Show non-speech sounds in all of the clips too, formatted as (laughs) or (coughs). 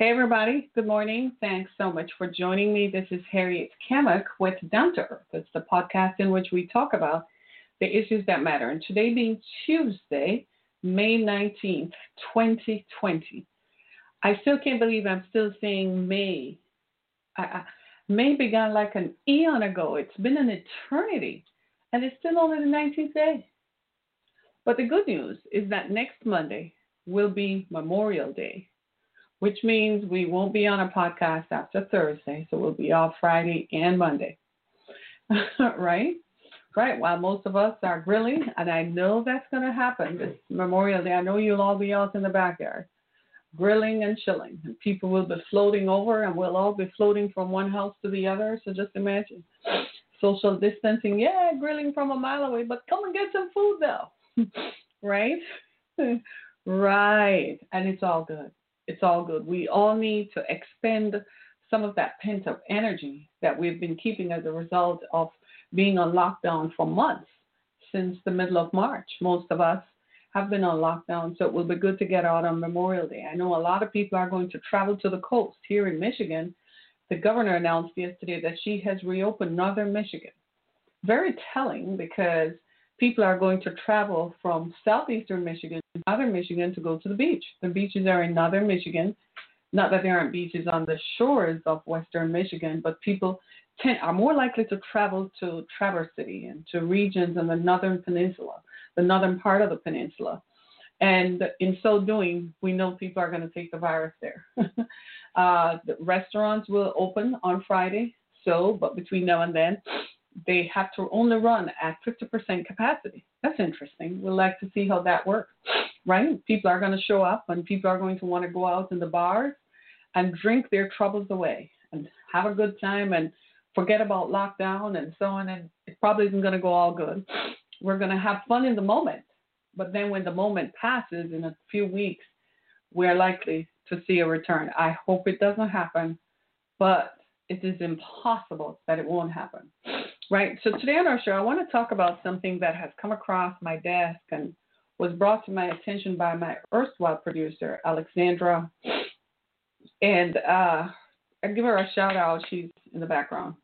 Hey everybody. Good morning. Thanks so much for joining me. This is Harriet Kamek with Down to Earth. It's the podcast in which we talk about the issues that matter. And today being Tuesday, May 19th, 2020. I still can't believe I'm still saying May. I, I, May began like an eon ago. It's been an eternity, and it's still only the 19th day. But the good news is that next Monday will be Memorial Day, which means we won't be on a podcast after Thursday, so we'll be off Friday and Monday. (laughs) right? Right. While most of us are grilling, and I know that's going to happen this Memorial Day. I know you'll all be out in the backyard grilling and chilling. And people will be floating over, and we'll all be floating from one house to the other. So just imagine social distancing. Yeah, grilling from a mile away, but come and get some food though. (laughs) right? (laughs) right. And it's all good. It's all good. We all need to expend some of that pent up energy that we've been keeping as a result of being on lockdown for months since the middle of March. Most of us have been on lockdown, so it will be good to get out on Memorial Day. I know a lot of people are going to travel to the coast here in Michigan. The governor announced yesterday that she has reopened northern Michigan. Very telling because people are going to travel from southeastern Michigan northern Michigan to go to the beach. The beaches are in northern Michigan. Not that there aren't beaches on the shores of western Michigan, but people tend, are more likely to travel to Traverse City and to regions in the northern peninsula, the northern part of the peninsula. And in so doing, we know people are going to take the virus there. (laughs) uh, the restaurants will open on Friday, so, but between now and then, they have to only run at 50% capacity. That's interesting. We'd like to see how that works, right? People are going to show up and people are going to want to go out in the bars and drink their troubles away and have a good time and forget about lockdown and so on. And it probably isn't going to go all good. We're going to have fun in the moment. But then when the moment passes in a few weeks, we're likely to see a return. I hope it doesn't happen, but it is impossible that it won't happen. Right? So today on our show, I want to talk about something that has come across my desk and was brought to my attention by my erstwhile producer, Alexandra. And uh, I give her a shout out. She's in the background,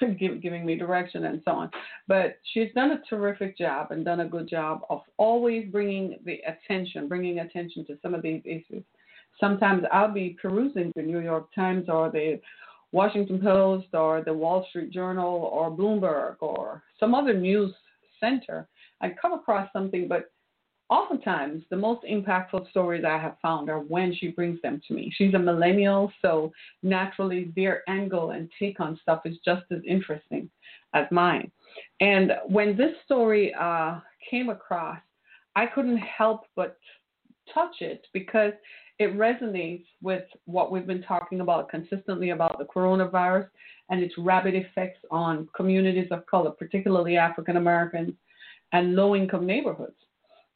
(laughs) giving me direction and so on. But she's done a terrific job and done a good job of always bringing the attention, bringing attention to some of these issues. Sometimes I'll be perusing the New York Times or the Washington Post or the Wall Street Journal or Bloomberg or some other news center I come across something, but oftentimes the most impactful stories I have found are when she brings them to me. She's a millennial, so naturally their angle and take on stuff is just as interesting as mine. And when this story uh, came across, I couldn't help but touch it because it resonates with what we've been talking about consistently about the coronavirus and its rapid effects on communities of color, particularly African Americans and low income neighborhoods.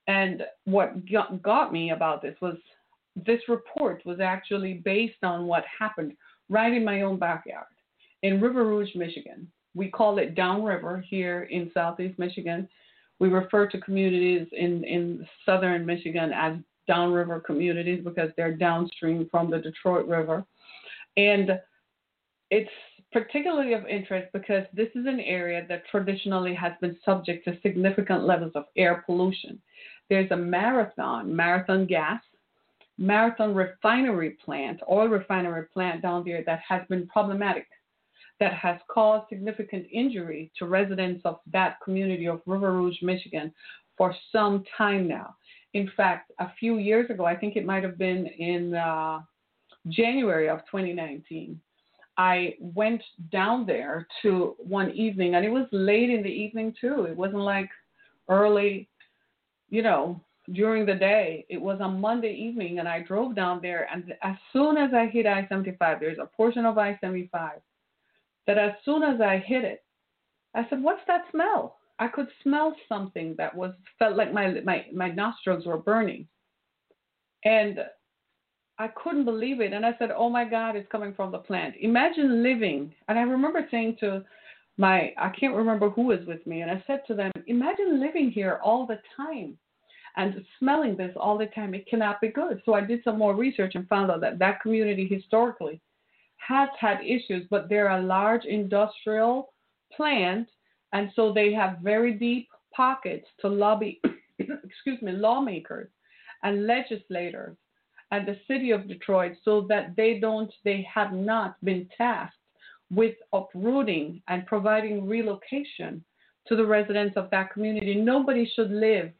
And what got me about this was this report was actually based on what happened right in my own backyard in River Rouge, Michigan. We call it downriver here in southeast Michigan. We refer to communities in, in southern Michigan as downriver communities because they're downstream from the Detroit River. And it's particularly of interest because this is an area that traditionally has been subject to significant levels of air pollution. There's a marathon, marathon gas, marathon refinery plant, oil refinery plant down there that has been problematic, that has caused significant injury to residents of that community of River Rouge, Michigan for some time now. In fact, a few years ago, I think it might have been in uh, January of 2019, I went down there to one evening, and it was late in the evening too. It wasn't like early you know, during the day. It was on Monday evening, and I drove down there. And as soon as I hit I 75, there's a portion of I 75 that as soon as I hit it, I said, What's that smell? I could smell something that was felt like my my my nostrils were burning. And I couldn't believe it. And I said, Oh my God, it's coming from the plant. Imagine living. And I remember saying to my, I can't remember who was with me, and I said to them, Imagine living here all the time and smelling this all the time. It cannot be good. So I did some more research and found out that that community historically has had issues, but they're a large industrial plant, and so they have very deep pockets to lobby, (coughs) excuse me, lawmakers and legislators and the city of Detroit so that they don't, they have not been tasked with uprooting and providing relocation to the residents of that community. Nobody should live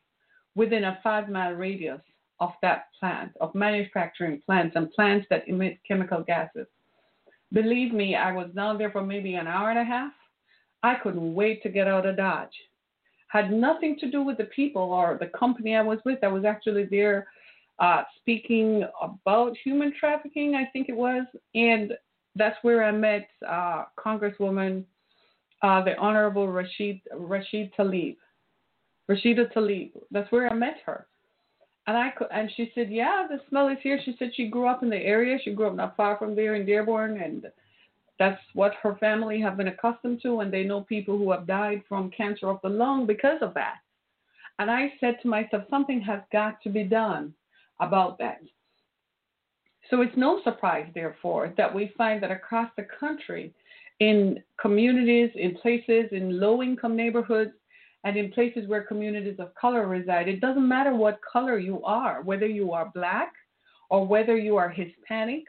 within a five mile radius of that plant, of manufacturing plants and plants that emit chemical gases. Believe me, I was down there for maybe an hour and a half. I couldn't wait to get out of Dodge. Had nothing to do with the people or the company I was with. I was actually there uh, speaking about human trafficking, I think it was, and that's where I met uh, Congresswoman, uh, the Honorable Rashid Rashid Talib. Rashida Tlaib. That's where I met her, and I could, and she said, "Yeah, the smell is here." She said she grew up in the area. She grew up not far from there in Dearborn, and that's what her family have been accustomed to, and they know people who have died from cancer of the lung because of that. And I said to myself, something has got to be done about that. So it's no surprise, therefore, that we find that across the country, in communities, in places, in low income neighborhoods, and in places where communities of color reside, it doesn't matter what color you are, whether you are black or whether you are Hispanic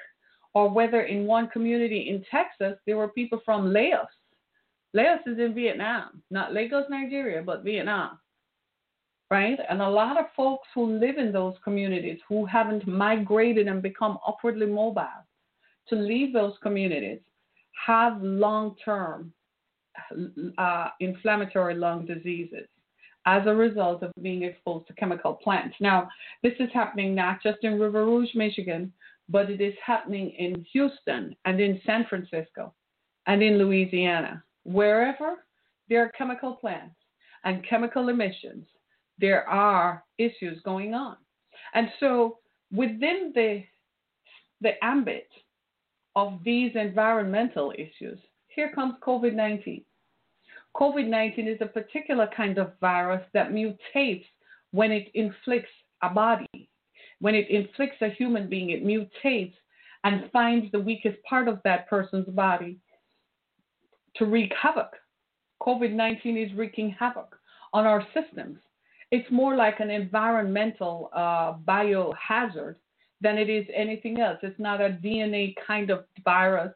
or whether in one community in Texas there were people from Laos. Laos is in Vietnam, not Lagos, Nigeria, but Vietnam right? And a lot of folks who live in those communities who haven't migrated and become upwardly mobile to leave those communities have long term uh, inflammatory lung diseases as a result of being exposed to chemical plants. Now, this is happening not just in River Rouge, Michigan, but it is happening in Houston and in San Francisco and in Louisiana. Wherever there are chemical plants and chemical emissions, there are issues going on. And so within the the ambit of these environmental issues, here comes COVID 19. COVID 19 is a particular kind of virus that mutates when it inflicts a body. When it inflicts a human being, it mutates and finds the weakest part of that person's body to wreak havoc. COVID 19 is wreaking havoc on our systems it's more like an environmental uh, biohazard than it is anything else. It's not a DNA kind of virus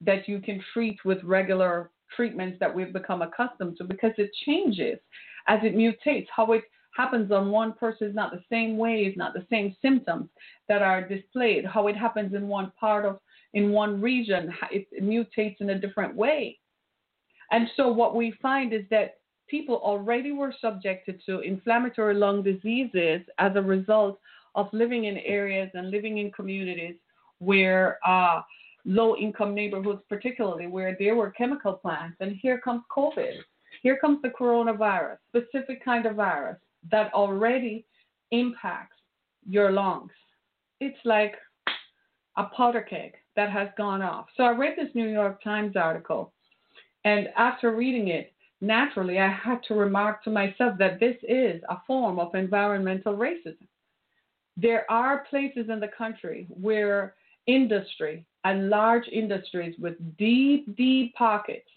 that you can treat with regular treatments that we've become accustomed to because it changes as it mutates. How it happens on one person is not the same way, is not the same symptoms that are displayed. How it happens in one part of in one region, it mutates in a different way. And so what we find is that people already were subjected to inflammatory lung diseases as a result of living in areas and living in communities where uh, low income neighborhoods, particularly where there were chemical plants. And here comes COVID. Here comes the coronavirus, specific kind of virus that already impacts your lungs. It's like a powder keg that has gone off. So I read this New York Times article, and after reading it, naturally, I had to remark to myself that this is a form of environmental racism. There are places in the country where industry and large industries with deep, deep pockets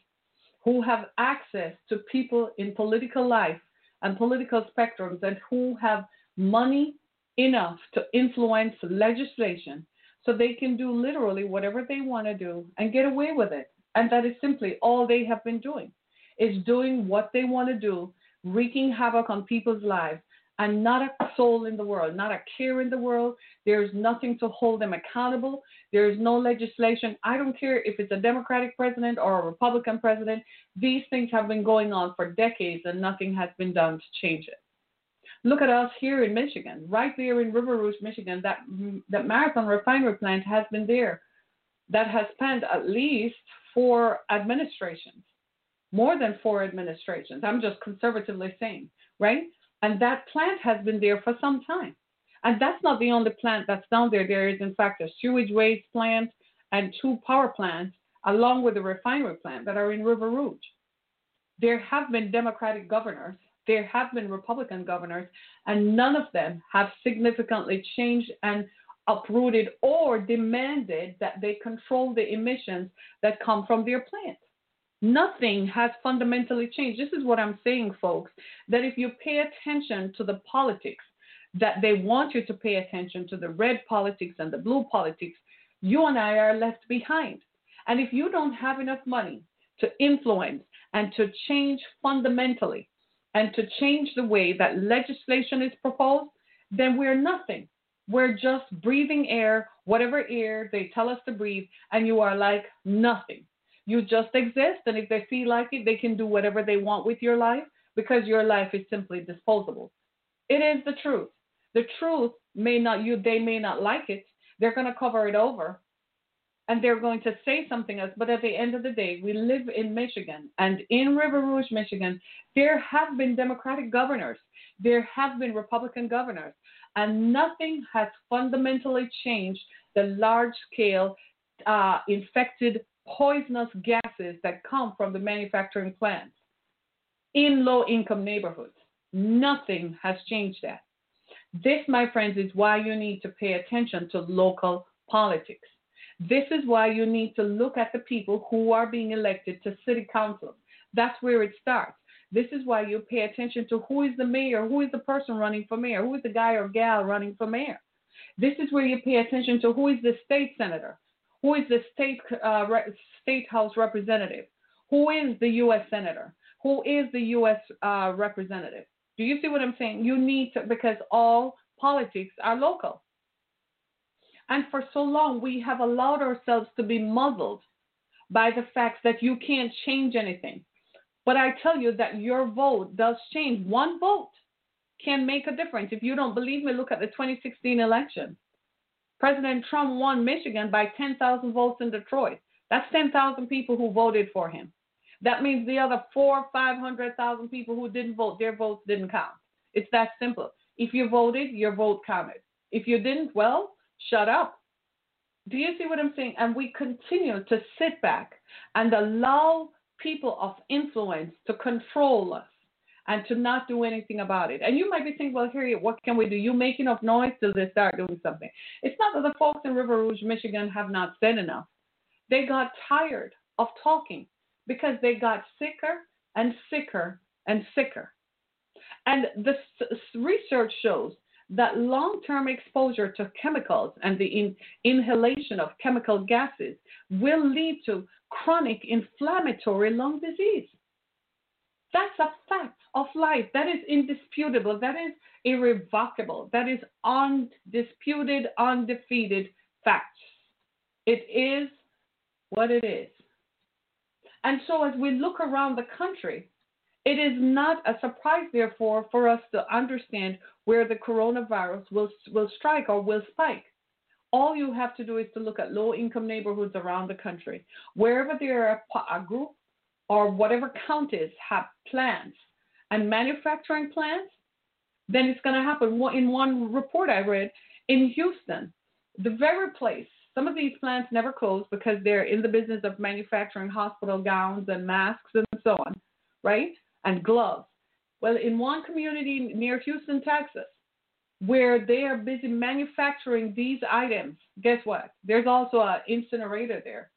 who have access to people in political life and political spectrums and who have money enough to influence legislation so they can do literally whatever they want to do and get away with it. And that is simply all they have been doing is doing what they want to do, wreaking havoc on people's lives, and not a soul in the world, not a care in the world. There's nothing to hold them accountable. There is no legislation. I don't care if it's a Democratic president or a Republican president. These things have been going on for decades and nothing has been done to change it. Look at us here in Michigan, right there in River Rouge, Michigan. That that Marathon refinery plant has been there. That has spent at least four administrations, more than four administrations. I'm just conservatively saying, right? And that plant has been there for some time. And that's not the only plant that's down there. There is, in fact, a sewage waste plant and two power plants, along with the refinery plant, that are in River Rouge. There have been Democratic governors, there have been Republican governors, and none of them have significantly changed and uprooted or demanded that they control the emissions that come from their plants. Nothing has fundamentally changed. This is what I'm saying, folks, that if you pay attention to the politics, that they want you to pay attention to the red politics and the blue politics, you and I are left behind. And if you don't have enough money to influence and to change fundamentally and to change the way that legislation is proposed, then we're nothing. We're just breathing air, whatever air they tell us to breathe, and you are like nothing. You just exist, and if they feel like it, they can do whatever they want with your life because your life is simply disposable. It is the truth. The truth may not you they may not like it. They're going to cover it over and they're going to say something else. But at the end of the day, we live in Michigan, and in River Rouge, Michigan, there have been Democratic governors, there have been Republican governors, and nothing has fundamentally changed the large scale uh, infected poisonous gases that come from the manufacturing plants in low income neighborhoods. Nothing has changed that. This, my friends, is why you need to pay attention to local politics. This is why you need to look at the people who are being elected to city council. That's where it starts. This is why you pay attention to who is the mayor, who is the person running for mayor, who is the guy or gal running for mayor. This is where you pay attention to who is the state senator, who is the state uh, re- state house representative, who is the U.S. senator, who is the U.S. Uh, representative. Do you see what I'm saying? You need to because all politics are local. And for so long, we have allowed ourselves to be muzzled by the fact that you can't change anything. But I tell you that your vote does change. One vote can make a difference. If you don't believe me, look at the 2016 election. President Trump won Michigan by 10,000 votes in Detroit. That's 10,000 people who voted for him. That means the other four, 500,000 people who didn't vote, their votes didn't count. It's that simple. If you voted, your vote counted. If you didn't, well, shut up. Do you see what I'm saying? And we continue to sit back and allow people of influence to control us and to not do anything about it. And you might be thinking, well, here, what can we do? You make enough noise till they start doing something. It's not that the folks in River Rouge, Michigan have not said enough. They got tired of talking because they got sicker and sicker and sicker. And the research shows that long term exposure to chemicals and the in, inhalation of chemical gases will lead to chronic inflammatory lung disease. That's a fact of life. That is indisputable. That is irrevocable. That is undisputed, undefeated facts. It is what it is. And so, as we look around the country, it is not a surprise, therefore, for us to understand where the coronavirus will, will strike or will spike. All you have to do is to look at low income neighborhoods around the country. Wherever there are a group or whatever counties have plants and manufacturing plants, then it's going to happen. In one report I read in Houston, the very place, some of these plants never close because they're in the business of manufacturing hospital gowns and masks and so on, right? and gloves. Well, in one community near Houston, Texas, where they are busy manufacturing these items, guess what? There's also an incinerator there.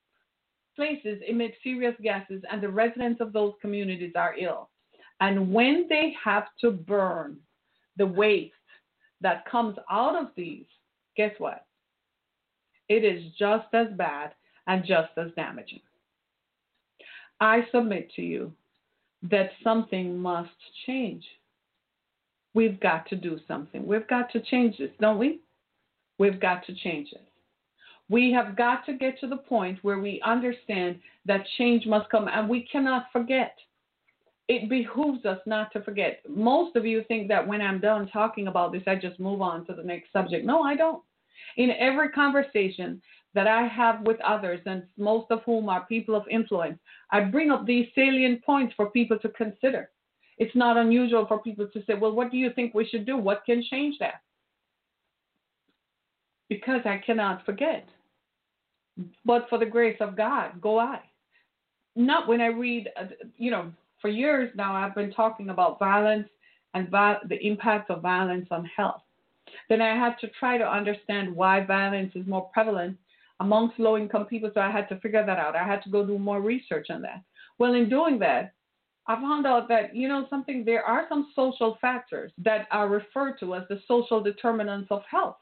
Places emit serious gases, and the residents of those communities are ill. And when they have to burn the waste that comes out of these, guess what? It is just as bad and just as damaging. I submit to you that something must change. We've got to do something. We've got to change this, don't we? We've got to change it. We have got to get to the point where we understand that change must come, and we cannot forget. it behooves us not to forget. Most of you think that when I'm done talking about this, I just move on to the next subject. No, I don't. In every conversation that I have with others, and most of whom are people of influence, I bring up these salient points for people to consider. It's not unusual for people to say, Well, what do you think we should do? What can change that? Because I cannot forget. But for the grace of God, go I. Not when I read, uh, you know, for years now, I've been talking about violence and the impact of violence on health. Then I had to try to understand why violence is more prevalent amongst low income people. So I had to figure that out. I had to go do more research on that. Well, in doing that, I found out that, you know, something, there are some social factors that are referred to as the social determinants of health.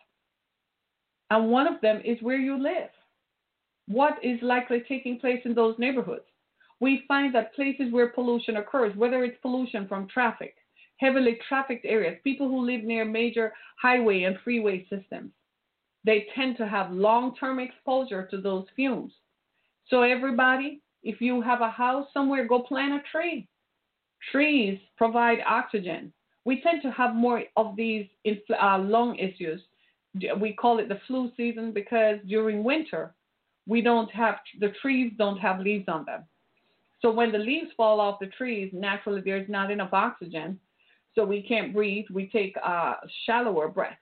And one of them is where you live. What is likely taking place in those neighborhoods? we find that places where pollution occurs, whether it's pollution from traffic, heavily trafficked areas, people who live near major highway and freeway systems, they tend to have long term exposure to those fumes. So, everybody, if you have a house somewhere, go plant a tree. Trees provide oxygen. We tend to have more of these uh, lung issues. We call it the flu season because during winter, we don't have the trees don't have leaves on them. So when the leaves fall off the trees, naturally there's not enough oxygen, so we can't breathe. We take uh, shallower breaths.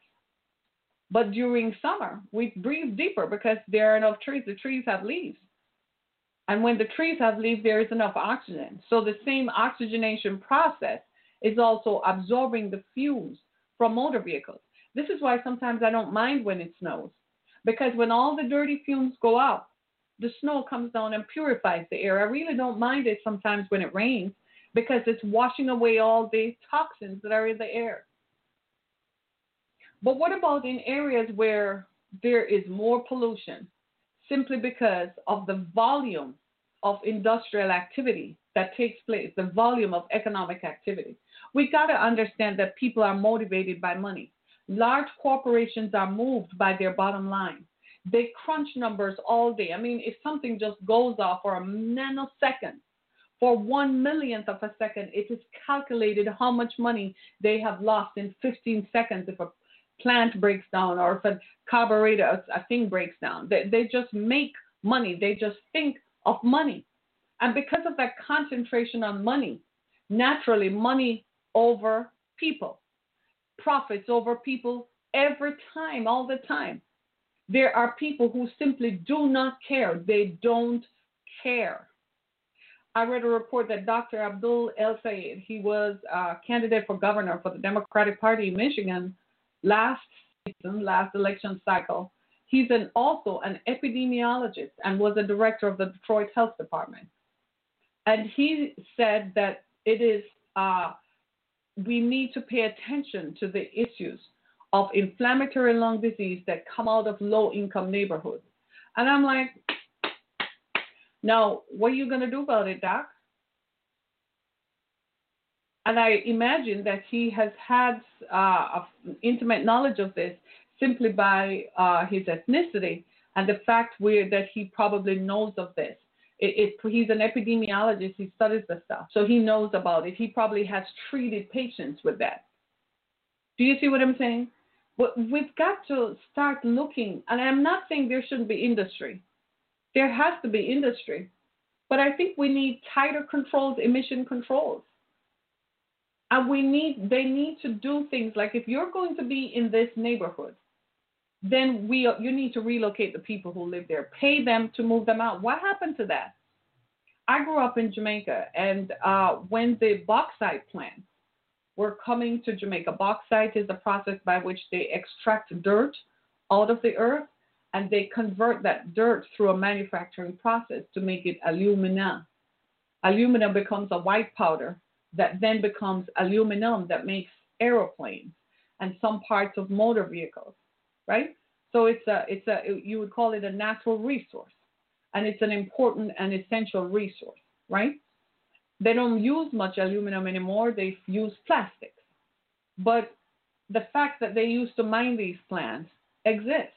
But during summer, we breathe deeper because there are enough trees. The trees have leaves. And when the trees have leaves, there is enough oxygen. So the same oxygenation process is also absorbing the fumes from motor vehicles. This is why sometimes I don't mind when it snows. Because when all the dirty fumes go out, the snow comes down and purifies the air. I really don't mind it sometimes when it rains because it's washing away all the toxins that are in the air. But what about in areas where there is more pollution simply because of the volume of industrial activity that takes place, the volume of economic activity? We got to understand that people are motivated by money. Large corporations are moved by their bottom line. They crunch numbers all day. I mean, if something just goes off for a nanosecond, for one millionth of a second, it is calculated how much money they have lost in 15 seconds if a plant breaks down or if a carburetor, a, thing breaks down. They, they just make money. They just think of money. And because of that concentration on money, naturally, money over people, profits over people every time, all the time. There are people who simply do not care. They don't care. I read a report that Dr. Abdul El Sayed, he was a candidate for governor for the Democratic Party in Michigan last season, last election cycle. He's an, also an epidemiologist and was a director of the Detroit Health Department. And he said that it is, uh, we need to pay attention to the issues of inflammatory lung disease that come out of low income neighborhoods. And I'm like, now, what are you going to do about it, Doc? And I imagine that he has had uh, intimate knowledge of this simply by uh, his ethnicity and the fact where, that he probably knows of this. It, it, he's an epidemiologist, he studies the stuff, so he knows about it. He probably has treated patients with that. Do you see what I'm saying? But we've got to start looking, and I'm not saying there shouldn't be industry. There has to be industry. But I think we need tighter controls, emission controls. And we need they need to do things like if you're going to be in this neighborhood, then we you need to relocate the people who live there. Pay them to move them out. What happened to that? I grew up in Jamaica, and uh, when the bauxite plant were coming to Jamaica. Bauxite is the process by which they extract dirt out of the earth and they convert that dirt through a manufacturing process to make it alumina. Alumina becomes a white powder that then becomes aluminum that makes aeroplanes and some parts of motor vehicles, right? So it's a, it's a, you would call it a natural resource, and it's an important and essential resource, right? They don't use much aluminum anymore, they use plastics. But the fact that they used to mine these plants exists.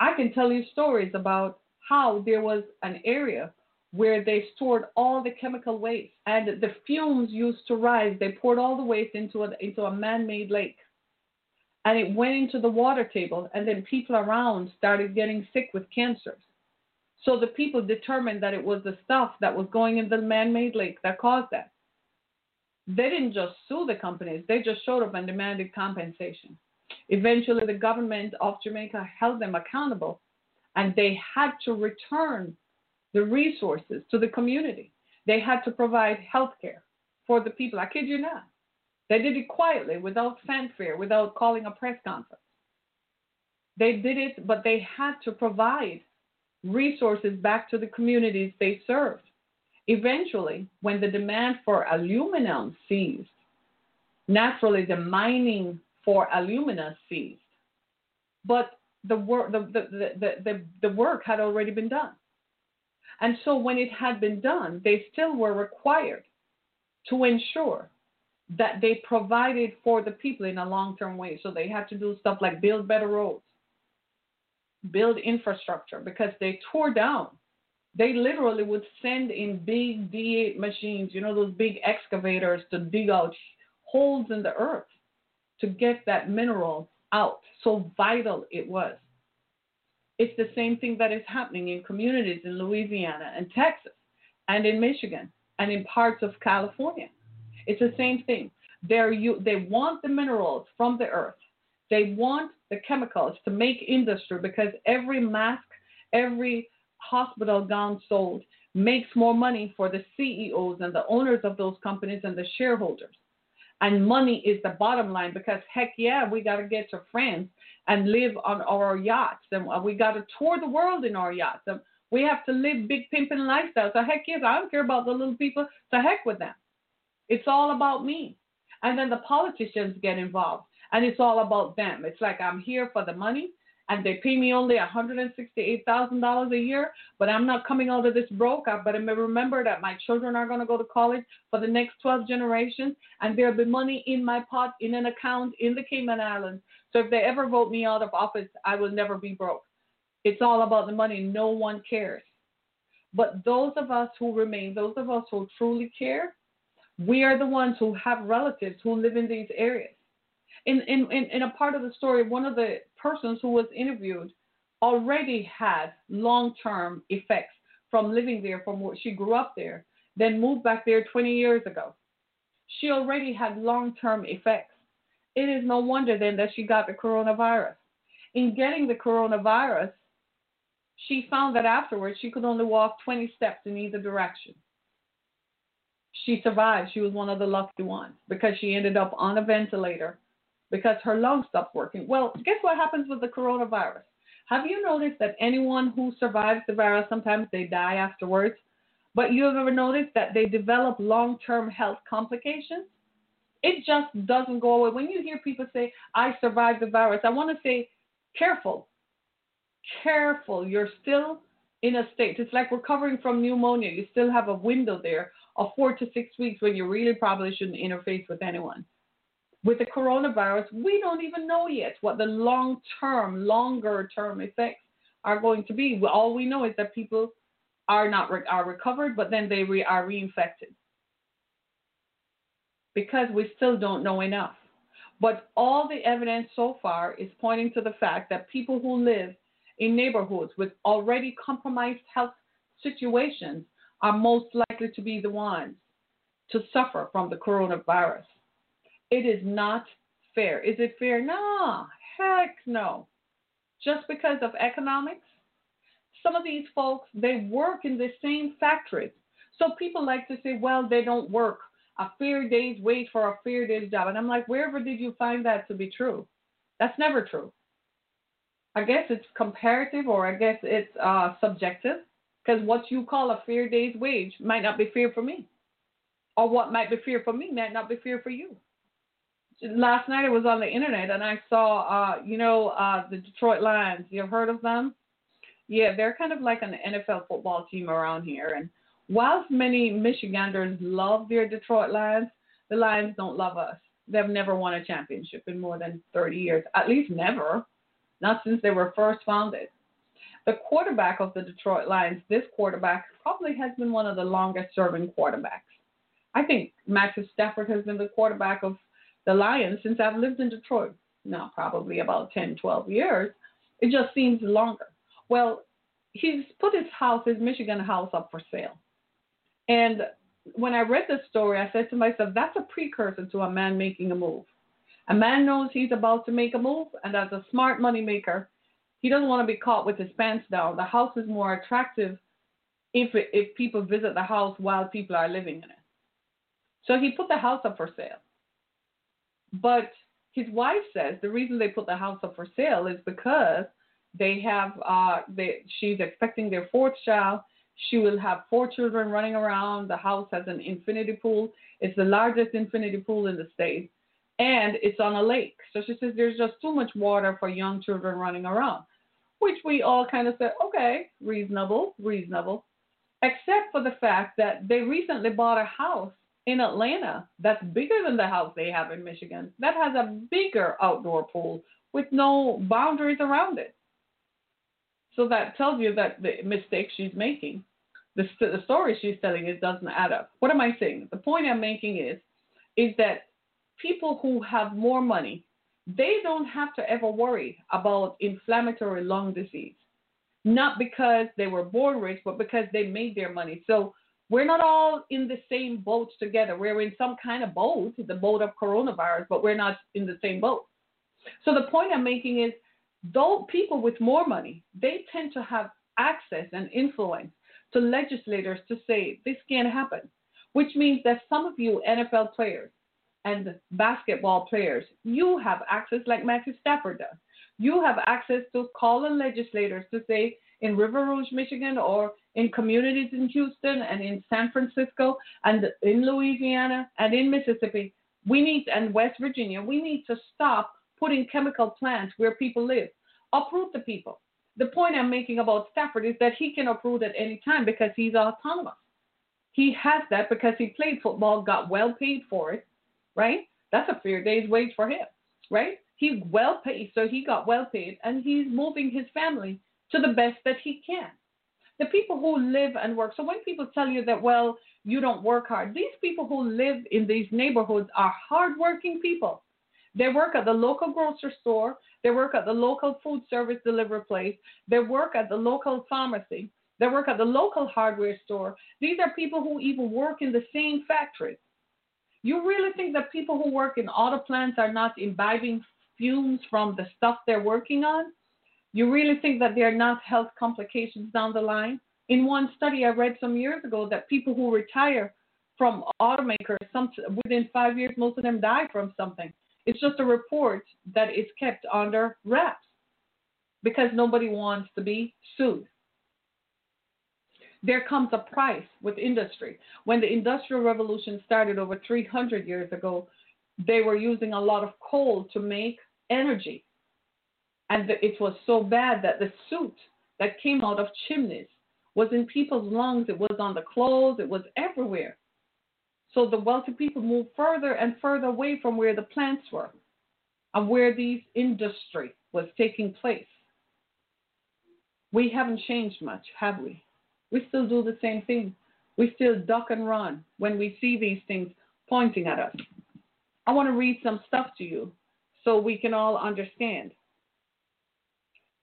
I can tell you stories about how there was an area where they stored all the chemical waste and the fumes used to rise. They poured all the waste into a, into a man made lake. And it went into the water table, and then people around started getting sick with cancers. So the people determined that it was the stuff that was going in the man made lake that caused that. They didn't just sue the companies, they just showed up and demanded compensation. Eventually, the government of Jamaica held them accountable, and they had to return the resources to the community. They had to provide health care for the people. I kid you not. They did it quietly, without fanfare, without calling a press conference. They did it, but they had to provide resources back to the communities they served. Eventually, when the demand for aluminum ceased, naturally the mining for alumina ceased. But the work, the, the, the, the, the work had already been done. And so when it had been done, they still were required to ensure that they provided for the people in a long term way. So they had to do stuff like build better roads, build infrastructure, because they tore down. They literally would send in big D8 machines, you know, those big excavators to dig out holes in the earth to get that mineral out. So vital it was. It's the same thing that is happening in communities in Louisiana and Texas and in Michigan and in parts of California. It's the same thing. They're, you, they want the minerals from the earth. They want the chemicals to make industry because every mask, every hospital gown sold makes more money for the CEOs and the owners of those companies and the shareholders. And money is the bottom line because heck yeah, we got to get to France and live on our yachts. And we got to tour the world in our yachts. And we have to live big pimping lifestyles. So heck yes, I don't care about the little people. So heck with them. It's all about me. And then the politicians get involved. And it's all about them. It's like I'm here for the money and they pay me only $168,000 a year, but I'm not coming out of this broke. But I remember that my children are going to go to college for the next 12 generations, and there'll be money in my pot in an account in the Cayman Islands so if they ever vote me out of office, I will never be broke. It's all about the money. No one cares. But those of us who remain, those of us who truly care, we are the ones who have relatives who live in these areas. In, in, in, in a part of the story, one of the persons who was interviewed already had long term effects from living there, from where she grew up there, then moved back there 20 years ago. She already had long term effects it is no wonder then that she got the coronavirus. In getting the coronavirus, she found that afterwards she could only walk 20 steps in either direction. She survived. She was one of the lucky ones because she ended up on a ventilator because her lungs stopped working. Well, guess what happens with the coronavirus? Have you noticed that anyone who survives the virus, sometimes they die afterwards? But you have ever noticed that they develop long term health complications? It just doesn't go away. When you hear people say, I survived the virus, I want to say, careful. Careful. You're still in a state. It's like recovering from pneumonia. You still have a window there of four to six weeks when you really probably shouldn't interface with anyone. With the coronavirus, we don't even know yet what the long term, longer term effects are going to be. All we know is that people are not are recovered, but then they re- are reinfected because we still don't know enough. But all the evidence so far is pointing to the fact that people who live in neighborhoods with already compromised health situations are most likely to be the ones to suffer from the coronavirus. It is not fair. Is it fair? No, heck no. Just because of economics, some of these folks they work in the same factories. So people like to say, well, they don't work a fair day's wage for a fair day's job. And I'm like, wherever did you find that to be true? That's never true. I guess it's comparative or I guess it's uh, subjective because what you call a fair day's wage might not be fair for me. Or what might be fair for me might not be fair for you. Last night I was on the internet and I saw, uh, you know, uh, the Detroit Lions. You've heard of them? Yeah, they're kind of like an NFL football team around here. And Whilst many Michiganders love their Detroit Lions, the Lions don't love us. They've never won a championship in more than 30 years, at least never, not since they were first founded. The quarterback of the Detroit Lions, this quarterback probably has been one of the longest serving quarterbacks. I think Matthew Stafford has been the quarterback of the Lions since I've lived in Detroit. Now, probably about 10, 12 years. It just seems longer. Well, he's put his house, his Michigan house, up for sale. And when I read this story, I said to myself, that's a precursor to a man making a move. A man knows he's about to make a move, and as a smart money maker, he doesn't want to be caught with his pants down. The house is more attractive if if people visit the house while people are living in it. So he put the house up for sale. But his wife says the reason they put the house up for sale is because they have uh they she's expecting their fourth child. She will have four children running around. The house has an infinity pool. It's the largest infinity pool in the state and it's on a lake. So she says there's just too much water for young children running around, which we all kind of said, okay, reasonable, reasonable, except for the fact that they recently bought a house in Atlanta that's bigger than the house they have in Michigan that has a bigger outdoor pool with no boundaries around it. So that tells you that the mistake she's making, the, the story she's telling, it doesn't add up. What am I saying? The point I'm making is, is that people who have more money, they don't have to ever worry about inflammatory lung disease. Not because they were born rich, but because they made their money. So we're not all in the same boat together. We're in some kind of boat, the boat of coronavirus, but we're not in the same boat. So the point I'm making is, though people with more money, they tend to have access and influence to legislators to say this can't happen, which means that some of you NFL players, and basketball players, you have access like Matthew Stafford does. You have access to call on legislators to say in River Rouge, Michigan, or in communities in Houston and in San Francisco and in Louisiana and in Mississippi, we need and West Virginia, we need to stop putting chemical plants where people live. Uproot the people. The point I'm making about Stafford is that he can uproot at any time because he's autonomous. He has that because he played football, got well paid for it, right? That's a fair day's wage for him, right? He's well paid, so he got well paid, and he's moving his family to the best that he can. The people who live and work, so when people tell you that, well, you don't work hard, these people who live in these neighborhoods are hardworking people. They work at the local grocery store, they work at the local food service delivery place, they work at the local pharmacy, they work at the local hardware store. These are people who even work in the same factories. You really think that people who work in auto plants are not imbibing fumes from the stuff they're working on? You really think that there are not health complications down the line? In one study I read some years ago, that people who retire from automakers, some, within five years, most of them die from something. It's just a report that is kept under wraps because nobody wants to be sued there comes a price with industry. When the Industrial Revolution started over 300 years ago, they were using a lot of coal to make energy. And it was so bad that the soot that came out of chimneys was in people's lungs, it was on the clothes, it was everywhere. So the wealthy people moved further and further away from where the plants were and where these industry was taking place. We haven't changed much, have we? We still do the same thing. We still duck and run when we see these things pointing at us. I want to read some stuff to you so we can all understand.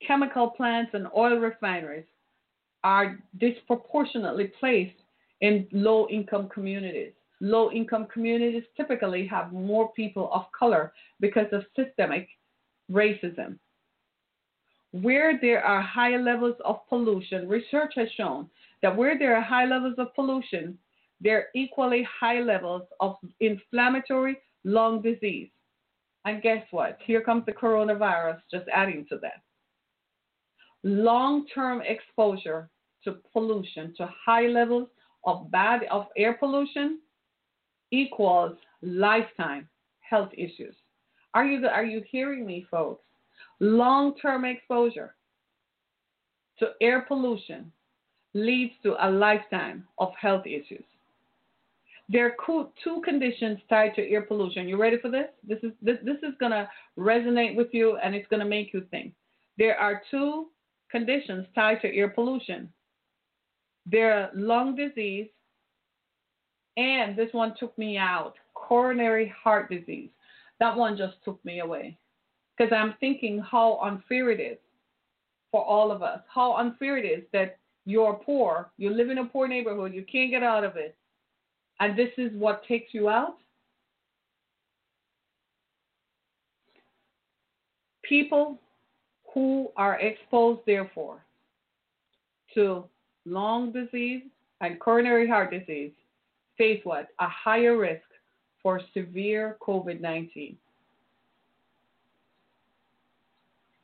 Chemical plants and oil refineries are disproportionately placed in low income communities. Low income communities typically have more people of color because of systemic racism. Where there are high levels of pollution, research has shown that where there are high levels of pollution, there are equally high levels of inflammatory lung disease. And guess what? Here comes the coronavirus, just adding to that. Long term exposure to pollution, to high levels of bad of air pollution equals lifetime health issues. Are you are you hearing me, folks? Long-term exposure to air pollution leads to a lifetime of health issues. There are two conditions tied to air pollution. You ready for this? This is this, this is going to resonate with you and it's going to make you think. There are two conditions tied to air pollution. There are lung disease, and this one took me out coronary heart disease. That one just took me away because I'm thinking how unfair it is for all of us. How unfair it is that you're poor, you live in a poor neighborhood, you can't get out of it, and this is what takes you out. People who are exposed, therefore, to lung disease and coronary heart disease face what? A higher risk for severe COVID 19.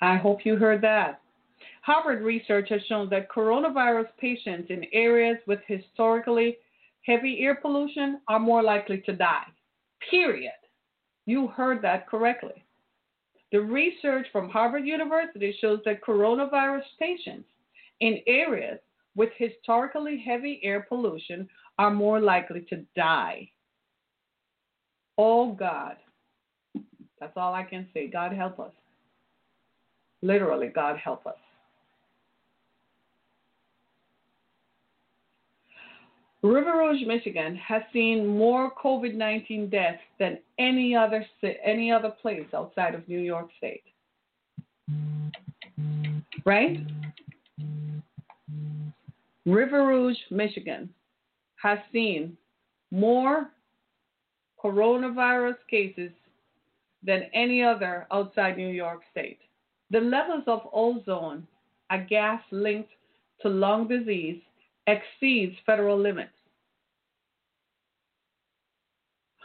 I hope you heard that. Harvard research has shown that coronavirus patients in areas with historically heavy air pollution are more likely to die. Period. You heard that correctly. The research from Harvard University shows that coronavirus patients in areas with historically heavy air pollution are more likely to die. Oh God. That's all I can say. God help us. Literally, God help us. River Rouge, Michigan has seen more COVID-19 deaths than any other any other place outside of New York State. Right? River Rouge, Michigan has seen more coronavirus cases than any other outside New York State. The levels of ozone, a gas linked to lung disease, exceeds federal limits.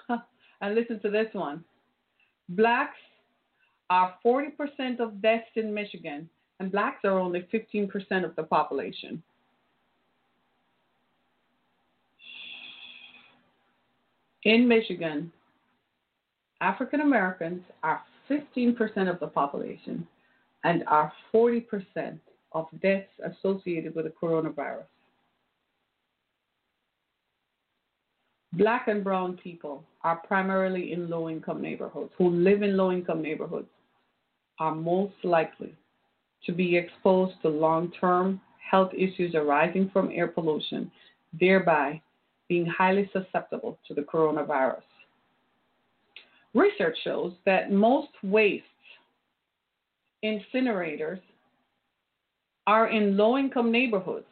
and listen to this one. Blacks are 40% of deaths in Michigan, and blacks are only 15% of the population. In Michigan, African Americans are 15% of the population and are 40% of deaths associated with the coronavirus. Black and brown people are primarily in low income neighborhoods, who live in low income neighborhoods, are most likely to be exposed to long term health issues arising from air pollution, thereby being highly susceptible to the coronavirus. Research shows that most wastes incinerators are in low income neighborhoods.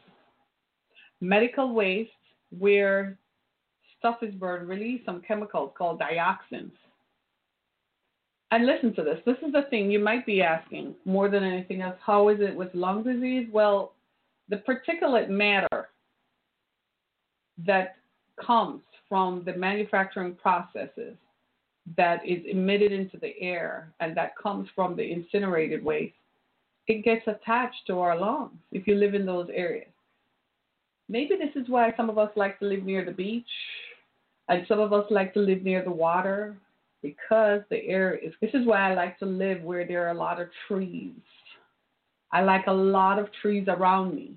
Medical waste, where stuff is burned, release some chemicals called dioxins. And listen to this. This is the thing you might be asking more than anything else. How is it with lung disease? Well, the particulate matter that comes from the manufacturing processes that is emitted into the air and that comes from the incinerated waste, it gets attached to our lungs if you live in those areas. Maybe this is why some of us like to live near the beach and some of us like to live near the water because the air is. This is why I like to live where there are a lot of trees. I like a lot of trees around me,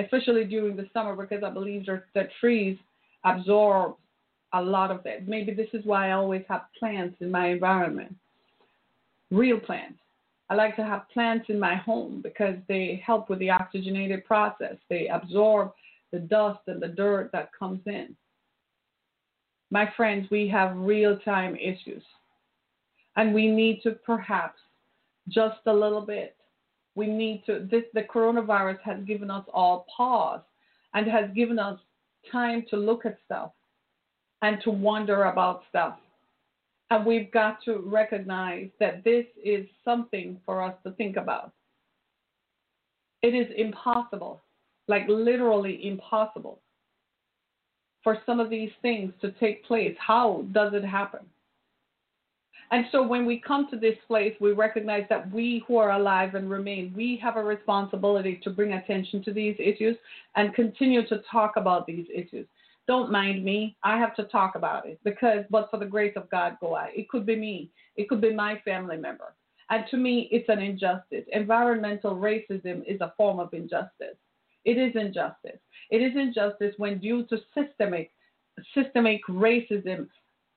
especially during the summer because I believe that trees absorb a lot of that. Maybe this is why I always have plants in my environment, real plants. I like to have plants in my home because they help with the oxygenated process. They absorb the dust and the dirt that comes in. My friends, we have real time issues. And we need to perhaps just a little bit. We need to, this, the coronavirus has given us all pause and has given us time to look at stuff and to wonder about stuff. And we've got to recognize that this is something for us to think about. It is impossible, like literally impossible, for some of these things to take place. How does it happen? And so when we come to this place, we recognize that we who are alive and remain, we have a responsibility to bring attention to these issues and continue to talk about these issues. Don't mind me. I have to talk about it because, but for the grace of God, go I. It could be me. It could be my family member. And to me, it's an injustice. Environmental racism is a form of injustice. It is injustice. It is injustice when, due to systemic, systemic racism,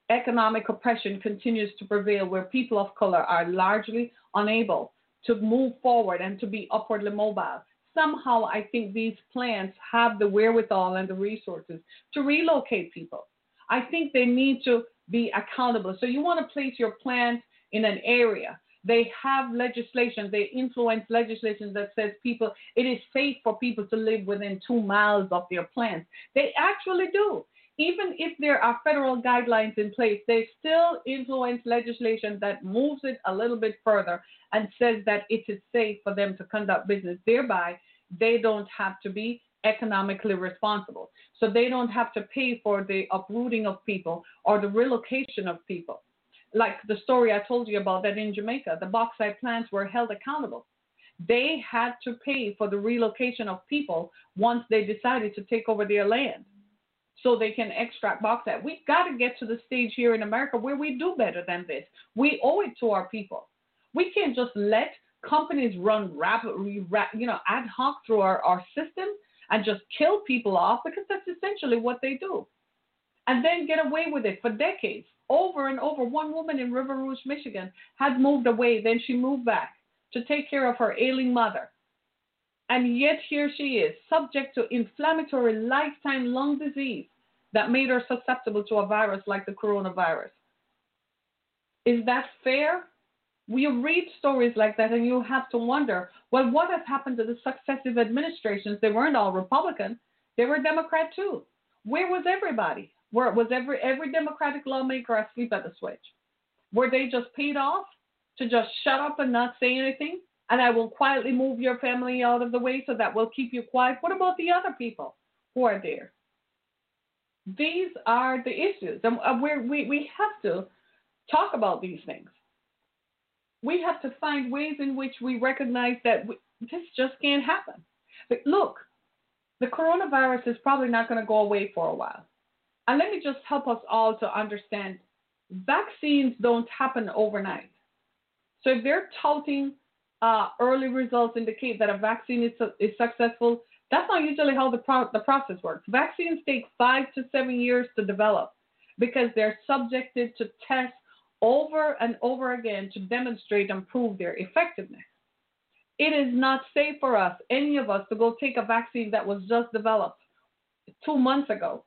economic oppression continues to prevail, where people of color are largely unable to move forward and to be upwardly mobile. Somehow, I think these plants have the wherewithal and the resources to relocate people. I think they need to be accountable. So, you want to place your plants in an area. They have legislation, they influence legislation that says people, it is safe for people to live within two miles of their plants. They actually do even if there are federal guidelines in place, they still influence legislation that moves it a little bit further and says that it is safe for them to conduct business. Thereby, they don't have to be economically responsible. So they don't have to pay for the uprooting of people or the relocation of people. Like the story I told you about that in Jamaica, the bauxite plants were held accountable. They had to pay for the relocation of people once they decided to take over their land so they can extract bauxite. We've got to get to the stage here in America where we do better than this. We owe it to our people. We can't just let companies run rapidly, you know, ad hoc through our, our system and just kill people off because that's essentially what they do. And then get away with it for decades. Over and over, one woman in River Rouge, Michigan, had moved away. Then she moved back to take care of her ailing mother. And yet here she is, subject to inflammatory lifetime lung disease that made her susceptible to a virus like the coronavirus. Is that fair? We read stories like that and you have to wonder, well, what has happened to the successive administrations? They weren't all Republican, they were Democrat too. Where was everybody? Where was every every Democratic lawmaker asleep at the switch? Were they just paid off to just shut up and not say anything? And I will quietly move your family out of the way so that will keep you quiet. What about the other people who are there? These are the issues, and uh, we we have to talk about these things. We have to find ways in which we recognize that we, this just can't happen. But look, the coronavirus is probably not going to go away for a while. And let me just help us all to understand vaccines don't happen overnight. So if they're touting uh, early results indicate that a vaccine is, is successful, that's not usually how the, pro- the process works. Vaccines take five to seven years to develop because they're subjected to tests over and over again to demonstrate and prove their effectiveness. It is not safe for us, any of us, to go take a vaccine that was just developed two months ago.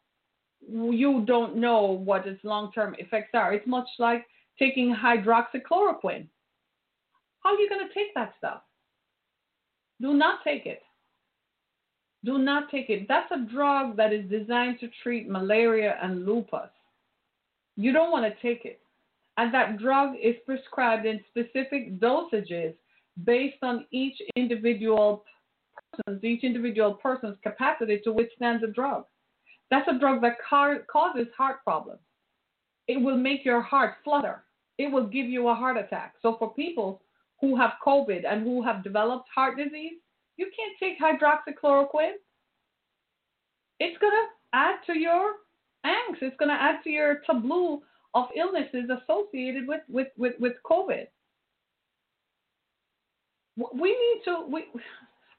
You don't know what its long term effects are. It's much like taking hydroxychloroquine. How are you going to take that stuff? Do not take it. Do not take it. That's a drug that is designed to treat malaria and lupus. You don't want to take it. And that drug is prescribed in specific dosages based on each individual person's, each individual person's capacity to withstand the drug. That's a drug that causes heart problems. It will make your heart flutter. It will give you a heart attack. So for people who have COVID and who have developed heart disease, you can't take hydroxychloroquine. It's going to add to your angst. It's going to add to your tableau of illnesses associated with, with, with, with COVID. We need to, we,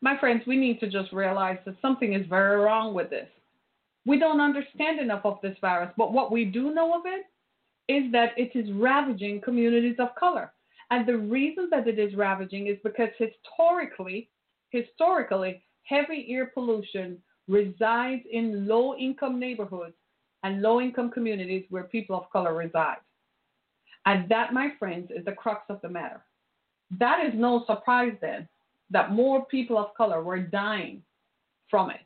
my friends, we need to just realize that something is very wrong with this. We don't understand enough of this virus, but what we do know of it is that it is ravaging communities of color. And the reason that it is ravaging is because historically, historically, heavy air pollution resides in low income neighborhoods and low income communities where people of color reside. And that, my friends, is the crux of the matter. That is no surprise then that more people of color were dying from it.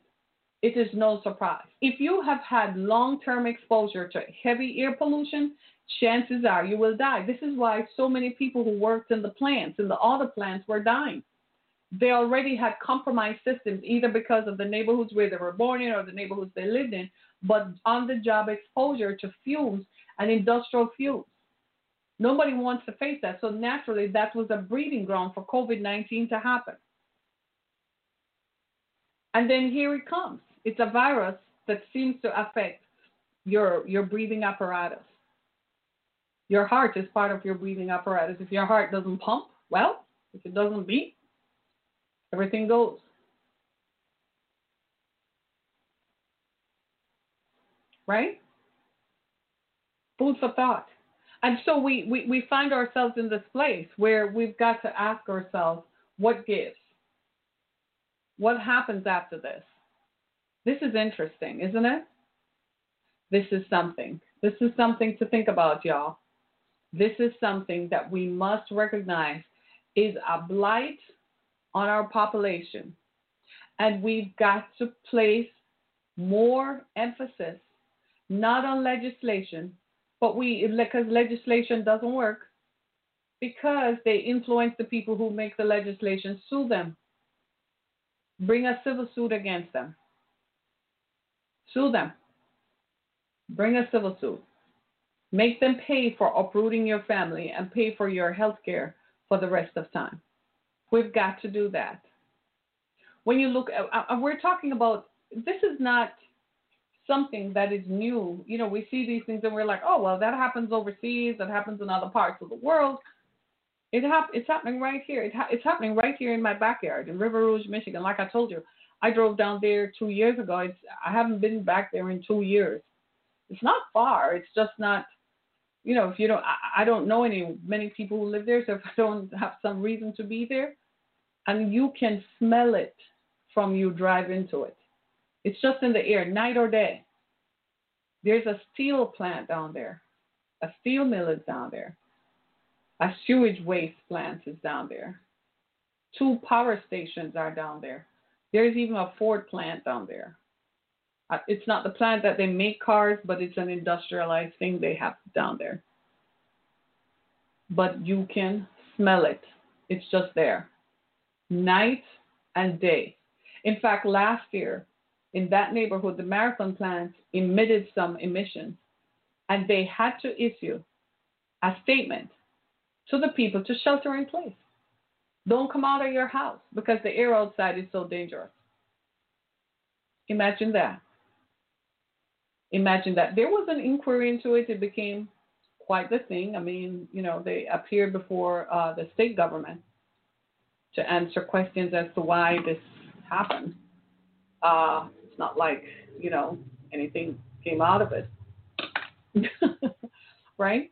It is no surprise. If you have had long term exposure to heavy air pollution, chances are you will die. This is why so many people who worked in the plants, in the auto plants, were dying they already had compromised systems, either because of the neighborhoods where they were born in or the neighborhoods they lived in, but on the job exposure to fumes and industrial fuels. Nobody wants to face that. So naturally, that was a breeding ground for COVID 19 to happen. And then here it comes. It's a virus that seems to affect your, your breathing apparatus. Your heart is part of your breathing apparatus. If your heart doesn't pump, well, if it doesn't beat, Everything goes. Right? Food for thought. And so we, we, we find ourselves in this place where we've got to ask ourselves, what gives? What happens after this? This is interesting, isn't it? This is something. This is something to think about, y'all. This is something that we must recognize is a blight on our population. And we've got to place more emphasis not on legislation, but we because legislation doesn't work because they influence the people who make the legislation sue them. Bring a civil suit against them. Sue them. Bring a civil suit. Make them pay for uprooting your family and pay for your health care for the rest of time. We've got to do that. When you look uh, uh, we're talking about, this is not something that is new. You know, we see these things and we're like, oh, well, that happens overseas, that happens in other parts of the world. It hap- it's happening right here. It ha- it's happening right here in my backyard in River Rouge, Michigan. Like I told you, I drove down there two years ago. It's, I haven't been back there in two years. It's not far. It's just not, you know, if you don't, I, I don't know any many people who live there. So (laughs) if I don't have some reason to be there, and you can smell it from you drive into it. It's just in the air, night or day. There's a steel plant down there. A steel mill is down there. A sewage waste plant is down there. Two power stations are down there. There's even a Ford plant down there. Uh, it's not the plant that they make cars, but it's an industrialized thing they have down there. But you can smell it. It's just there. Night and day. In fact, last year in that neighborhood, the Marathon plant emitted some emissions, and they had to issue a statement to the people to shelter in place. Don't come out of your house because the air outside is so dangerous. Imagine that. Imagine that. There was an inquiry into it. It became quite the thing. I mean, you know, they appeared before uh, the state government to answer questions as to why this happened. Uh, it's not like, you know, anything came out of it. (laughs) right?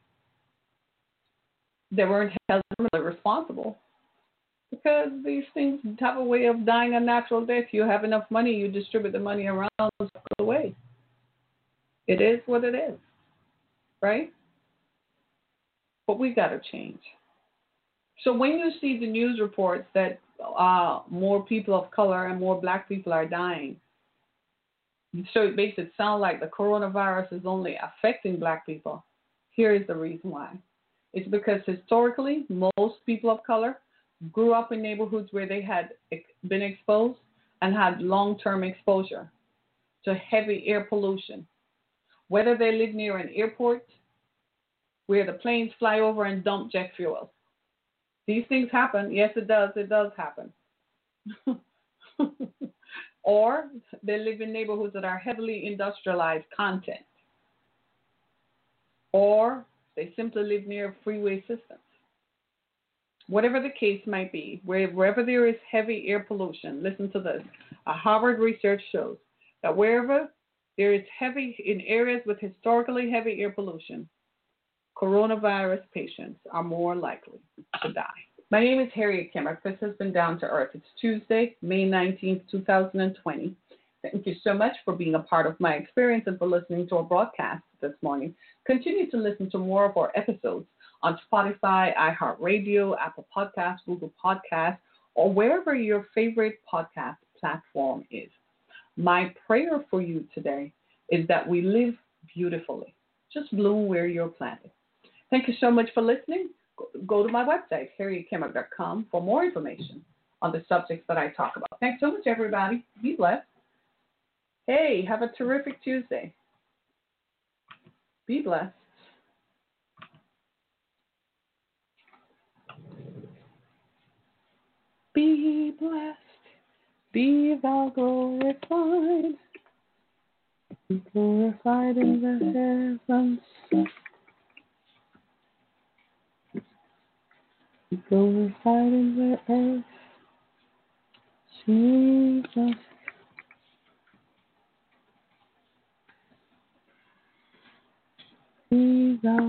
They weren't held responsible because these things have a way of dying a natural death. You have enough money, you distribute the money around the way. It is what it is, right? But we got to change. So when you see the news reports that uh, more people of color and more black people are dying, so it makes it sound like the coronavirus is only affecting black people. Here is the reason why. It's because historically, most people of color grew up in neighborhoods where they had been exposed and had long term exposure to heavy air pollution. Whether they live near an airport where the planes fly over and dump jet fuel. These things happen. Yes, it does. It does happen. (laughs) or they live in neighborhoods that are heavily industrialized content. Or they simply live near freeway systems whatever the case might be, wherever there is heavy air pollution, listen to this. A Harvard research shows that wherever there is heavy, in areas with historically heavy air pollution, coronavirus patients are more likely to die. My name is Harriet Kimmer. This has been Down to Earth. It's Tuesday, May 19th, 2020. Thank you so much for being a part of my experience and for listening to our broadcast this morning. Continue to listen to more of our episodes on Spotify, iHeartRadio, Apple Podcasts, Google Podcasts, or wherever your favorite podcast platform is. My prayer for you today is that we live beautifully. Just bloom where you're planted. Thank you so much for listening. Go to my website, harrietkimmer.com, for more information on the subjects that I talk about. Thanks so much, everybody. Be blessed. Hey, have a terrific Tuesday. Be blessed. Be blessed, be thou glorified, be glorified in the heavens, be glorified in the earth, Jesus. Be thou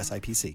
SIPC.